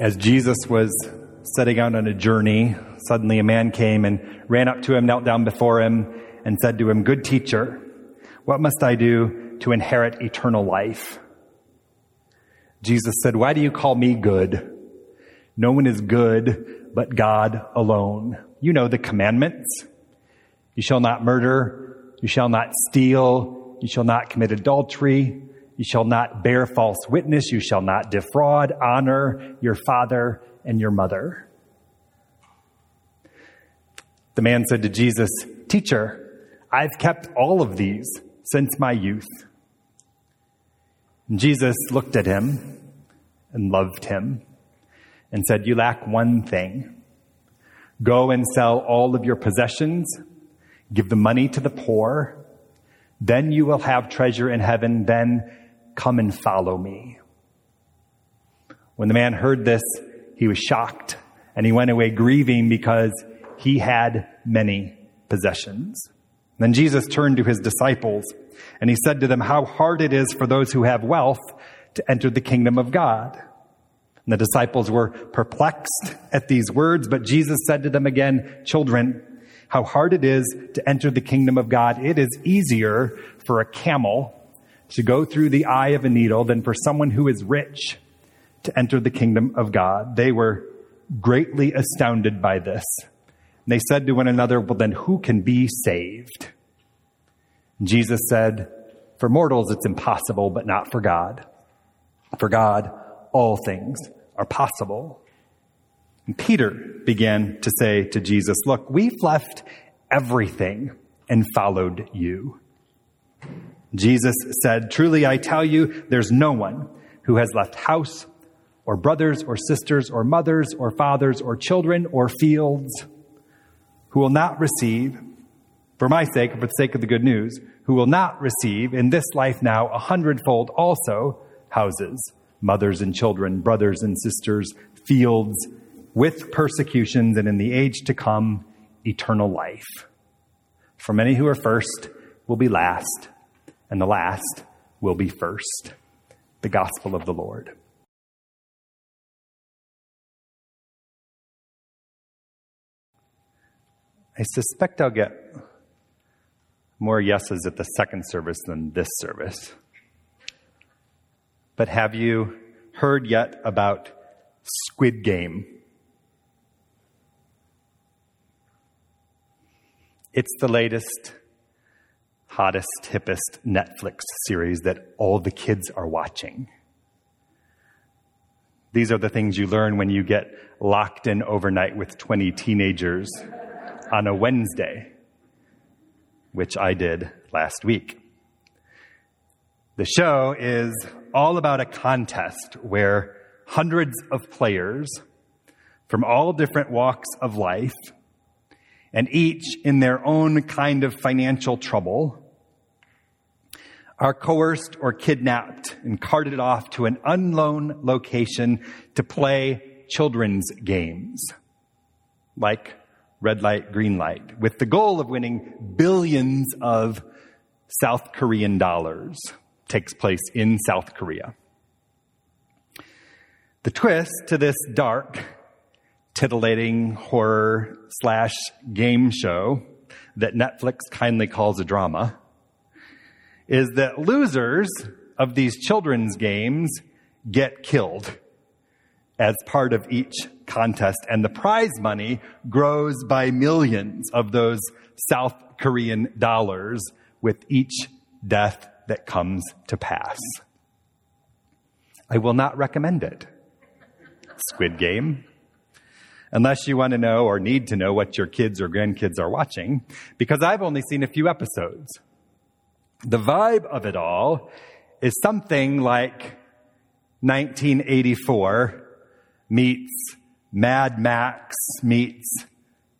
As Jesus was setting out on a journey, suddenly a man came and ran up to him, knelt down before him, and said to him, Good teacher, what must I do to inherit eternal life? Jesus said, Why do you call me good? No one is good but God alone. You know the commandments. You shall not murder. You shall not steal. You shall not commit adultery. You shall not bear false witness. You shall not defraud. Honor your father and your mother. The man said to Jesus, Teacher, I've kept all of these since my youth. And Jesus looked at him and loved him and said, You lack one thing. Go and sell all of your possessions, give the money to the poor, then you will have treasure in heaven, then come and follow me. When the man heard this, he was shocked and he went away grieving because he had many possessions. Then Jesus turned to his disciples and he said to them, How hard it is for those who have wealth to enter the kingdom of God. And the disciples were perplexed at these words, but Jesus said to them again, Children, how hard it is to enter the kingdom of God. It is easier for a camel to go through the eye of a needle than for someone who is rich to enter the kingdom of God. They were greatly astounded by this. And they said to one another, Well, then who can be saved? And Jesus said, For mortals it's impossible, but not for God. For God, all things are possible. And Peter began to say to Jesus, Look, we've left everything and followed you. Jesus said, Truly I tell you, there's no one who has left house or brothers or sisters or mothers or fathers or children or fields who will not receive, for my sake, for the sake of the good news, who will not receive in this life now a hundredfold also houses mothers and children, brothers and sisters, fields, with persecutions, and in the age to come, eternal life. For many who are first will be last, and the last will be first. The gospel of the Lord. I suspect I'll get more yeses at the second service than this service. But have you heard yet about Squid Game? It's the latest, hottest, hippest Netflix series that all the kids are watching. These are the things you learn when you get locked in overnight with 20 teenagers on a Wednesday, which I did last week. The show is all about a contest where hundreds of players from all different walks of life, and each in their own kind of financial trouble, are coerced or kidnapped and carted off to an unknown location to play children's games like red light, green light, with the goal of winning billions of South Korean dollars takes place in South Korea. The twist to this dark, titillating horror slash game show that Netflix kindly calls a drama is that losers of these children's games get killed as part of each contest, and the prize money grows by millions of those South Korean dollars with each death that comes to pass. I will not recommend it. Squid Game. Unless you want to know or need to know what your kids or grandkids are watching, because I've only seen a few episodes. The vibe of it all is something like 1984 meets Mad Max meets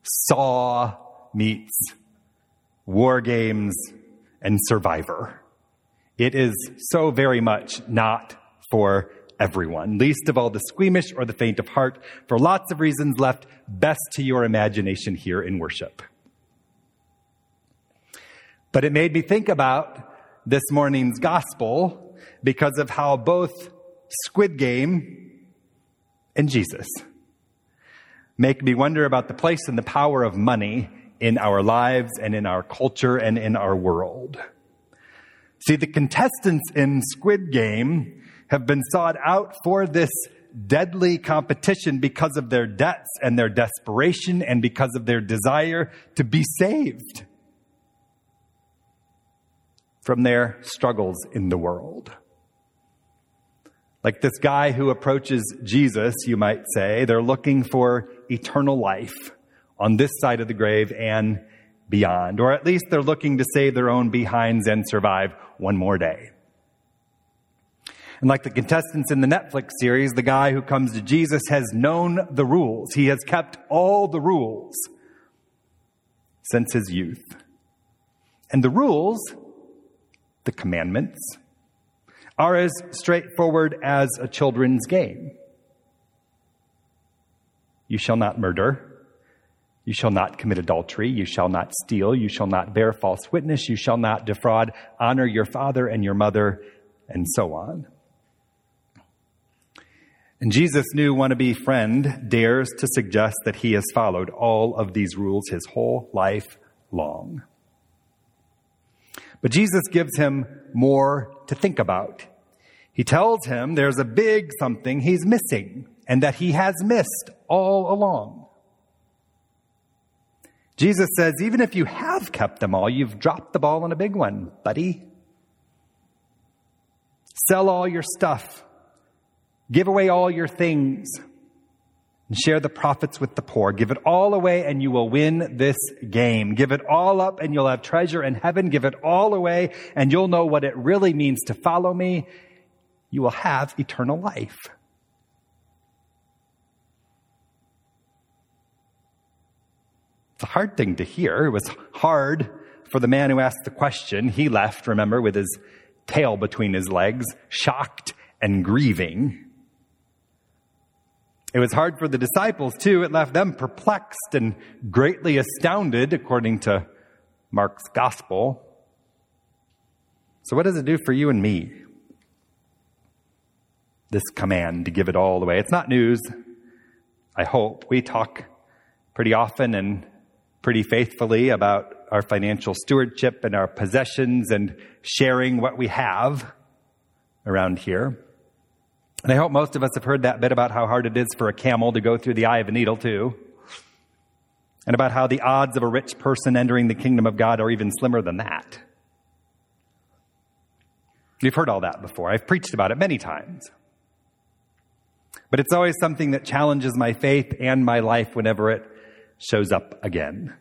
Saw meets War Games and Survivor. It is so very much not for everyone, least of all the squeamish or the faint of heart, for lots of reasons left best to your imagination here in worship. But it made me think about this morning's gospel because of how both Squid Game and Jesus make me wonder about the place and the power of money in our lives and in our culture and in our world. See, the contestants in Squid Game have been sought out for this deadly competition because of their debts and their desperation and because of their desire to be saved from their struggles in the world. Like this guy who approaches Jesus, you might say, they're looking for eternal life on this side of the grave and beyond. Or at least they're looking to save their own behinds and survive one more day. And like the contestants in the Netflix series, the guy who comes to Jesus has known the rules. He has kept all the rules since his youth. And the rules, the commandments, are as straightforward as a children's game. You shall not murder. You shall not commit adultery. You shall not steal. You shall not bear false witness. You shall not defraud. Honor your father and your mother, and so on. And Jesus' new wannabe friend dares to suggest that he has followed all of these rules his whole life long. But Jesus gives him more to think about. He tells him there's a big something he's missing and that he has missed all along. Jesus says, even if you have kept them all, you've dropped the ball on a big one, buddy. Sell all your stuff. Give away all your things. And share the profits with the poor. Give it all away and you will win this game. Give it all up and you'll have treasure in heaven. Give it all away and you'll know what it really means to follow me. You will have eternal life. It's a hard thing to hear. It was hard for the man who asked the question. He left, remember, with his tail between his legs, shocked and grieving. It was hard for the disciples too. It left them perplexed and greatly astounded, according to Mark's gospel. So, what does it do for you and me? This command to give it all away. It's not news. I hope. We talk pretty often and pretty faithfully about our financial stewardship and our possessions and sharing what we have around here. And I hope most of us have heard that bit about how hard it is for a camel to go through the eye of a needle, too. And about how the odds of a rich person entering the kingdom of God are even slimmer than that. You've heard all that before. I've preached about it many times. But it's always something that challenges my faith and my life whenever it shows up again.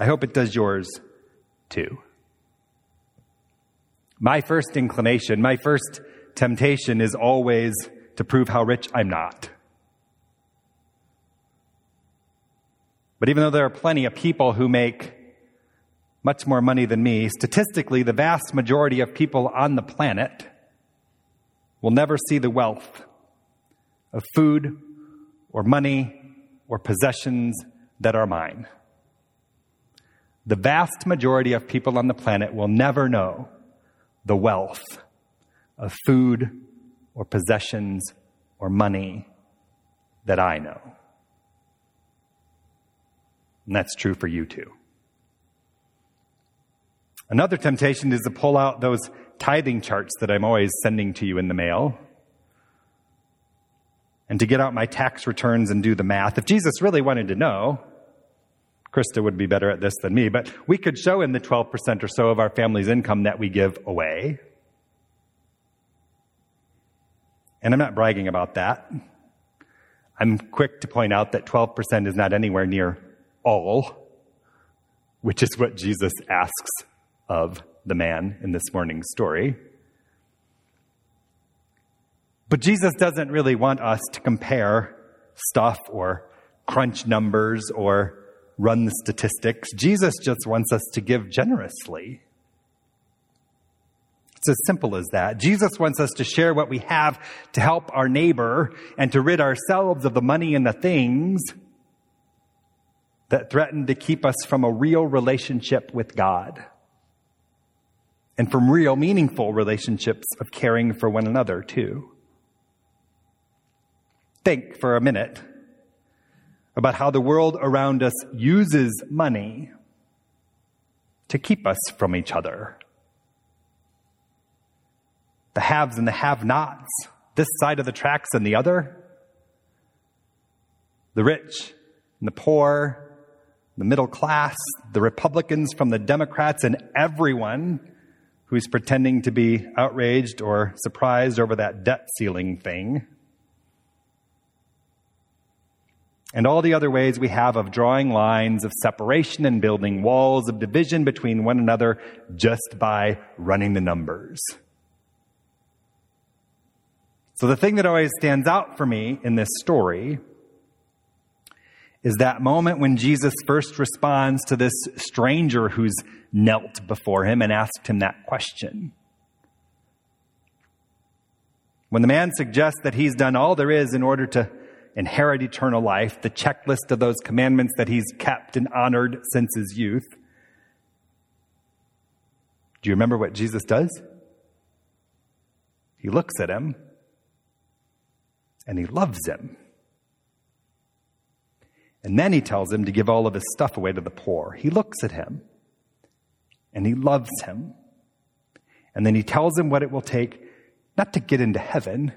I hope it does yours too. My first inclination, my first temptation is always to prove how rich I'm not. But even though there are plenty of people who make much more money than me, statistically, the vast majority of people on the planet will never see the wealth of food or money or possessions that are mine. The vast majority of people on the planet will never know the wealth of food or possessions or money that I know. And that's true for you too. Another temptation is to pull out those tithing charts that I'm always sending to you in the mail and to get out my tax returns and do the math. If Jesus really wanted to know, Krista would be better at this than me, but we could show him the 12% or so of our family's income that we give away. And I'm not bragging about that. I'm quick to point out that 12% is not anywhere near all, which is what Jesus asks of the man in this morning's story. But Jesus doesn't really want us to compare stuff or crunch numbers or run the statistics. Jesus just wants us to give generously. It's as simple as that. Jesus wants us to share what we have to help our neighbor and to rid ourselves of the money and the things that threaten to keep us from a real relationship with God and from real meaningful relationships of caring for one another too. think for a minute about how the world around us uses money to keep us from each other. The haves and the have nots, this side of the tracks and the other. The rich and the poor, the middle class, the Republicans from the Democrats, and everyone who's pretending to be outraged or surprised over that debt ceiling thing. and all the other ways we have of drawing lines of separation and building walls of division between one another just by running the numbers. So the thing that always stands out for me in this story is that moment when Jesus first responds to this stranger who's knelt before him and asked him that question. When the man suggests that he's done all there is in order to inherit eternal life, the checklist of those commandments that he's kept and honored since his youth. Do you remember what Jesus does? He looks at him and he loves him. And then he tells him to give all of his stuff away to the poor. He looks at him and he loves him. And then he tells him what it will take not to get into heaven,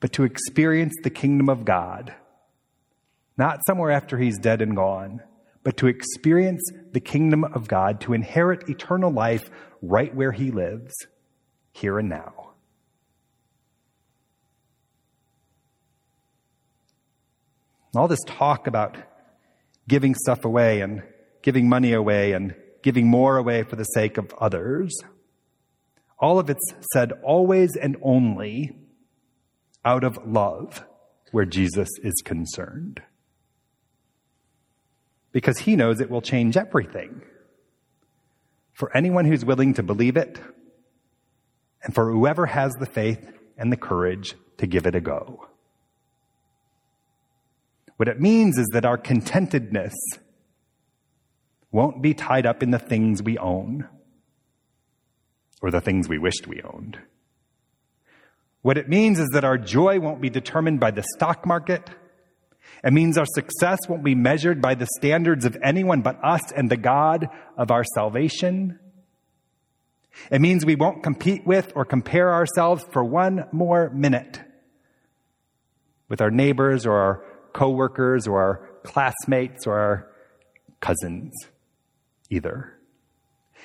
but to experience the kingdom of God. Not somewhere after he's dead and gone, but to experience the kingdom of God, to inherit eternal life right where he lives, here and now. All this talk about giving stuff away and giving money away and giving more away for the sake of others, all of it's said always and only out of love where Jesus is concerned. Because he knows it will change everything. For anyone who's willing to believe it, and for whoever has the faith and the courage to give it a go. What it means is that our contentedness won't be tied up in the things we own or the things we wished we owned. What it means is that our joy won't be determined by the stock market. It means our success won't be measured by the standards of anyone but us and the God of our salvation. It means we won't compete with or compare ourselves for one more minute with our neighbors or our coworkers or our classmates or our cousins either.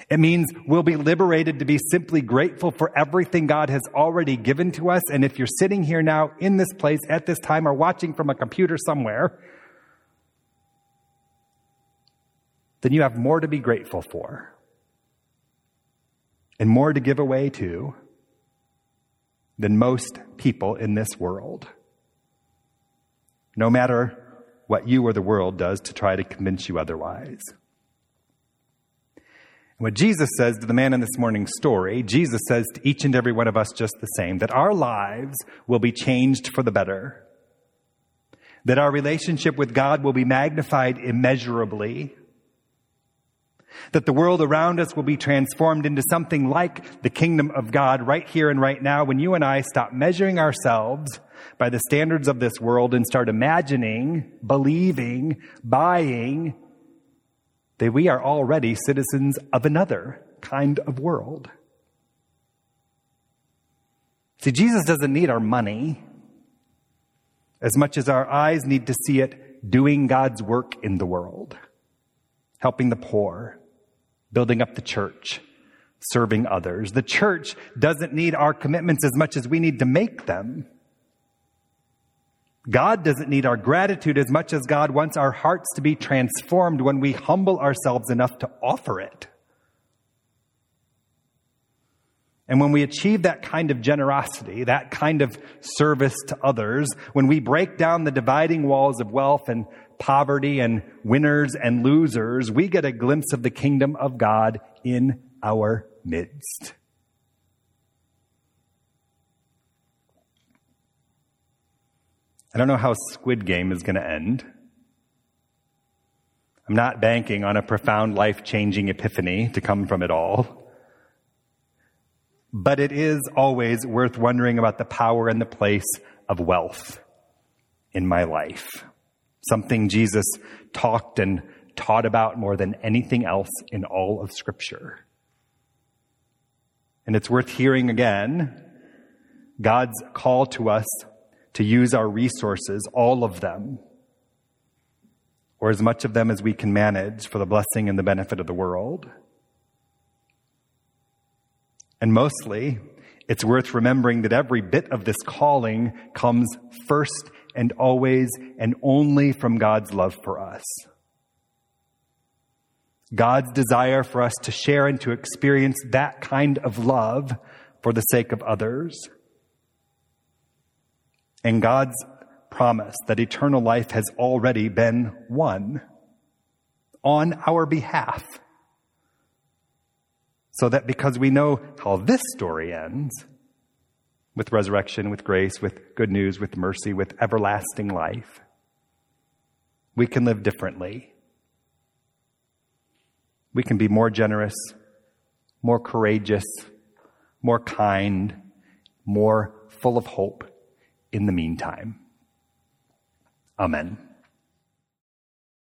It means we'll be liberated to be simply grateful for everything God has already given to us. And if you're sitting here now in this place at this time or watching from a computer somewhere, then you have more to be grateful for and more to give away to than most people in this world. No matter what you or the world does to try to convince you otherwise. What Jesus says to the man in this morning's story, Jesus says to each and every one of us just the same that our lives will be changed for the better, that our relationship with God will be magnified immeasurably, that the world around us will be transformed into something like the kingdom of God right here and right now. When you and I stop measuring ourselves by the standards of this world and start imagining, believing, buying, that we are already citizens of another kind of world. See, Jesus doesn't need our money as much as our eyes need to see it doing God's work in the world, helping the poor, building up the church, serving others. The church doesn't need our commitments as much as we need to make them. God doesn't need our gratitude as much as God wants our hearts to be transformed when we humble ourselves enough to offer it. And when we achieve that kind of generosity, that kind of service to others, when we break down the dividing walls of wealth and poverty and winners and losers, we get a glimpse of the kingdom of God in our midst. I don't know how Squid Game is going to end. I'm not banking on a profound life changing epiphany to come from it all. But it is always worth wondering about the power and the place of wealth in my life. Something Jesus talked and taught about more than anything else in all of Scripture. And it's worth hearing again God's call to us to use our resources, all of them, or as much of them as we can manage for the blessing and the benefit of the world. And mostly, it's worth remembering that every bit of this calling comes first and always and only from God's love for us. God's desire for us to share and to experience that kind of love for the sake of others. And God's promise that eternal life has already been won on our behalf. So that because we know how this story ends, with resurrection, with grace, with good news, with mercy, with everlasting life, we can live differently we can be more generous, more courageous, more kind, more full of hope in the meantime. Amen.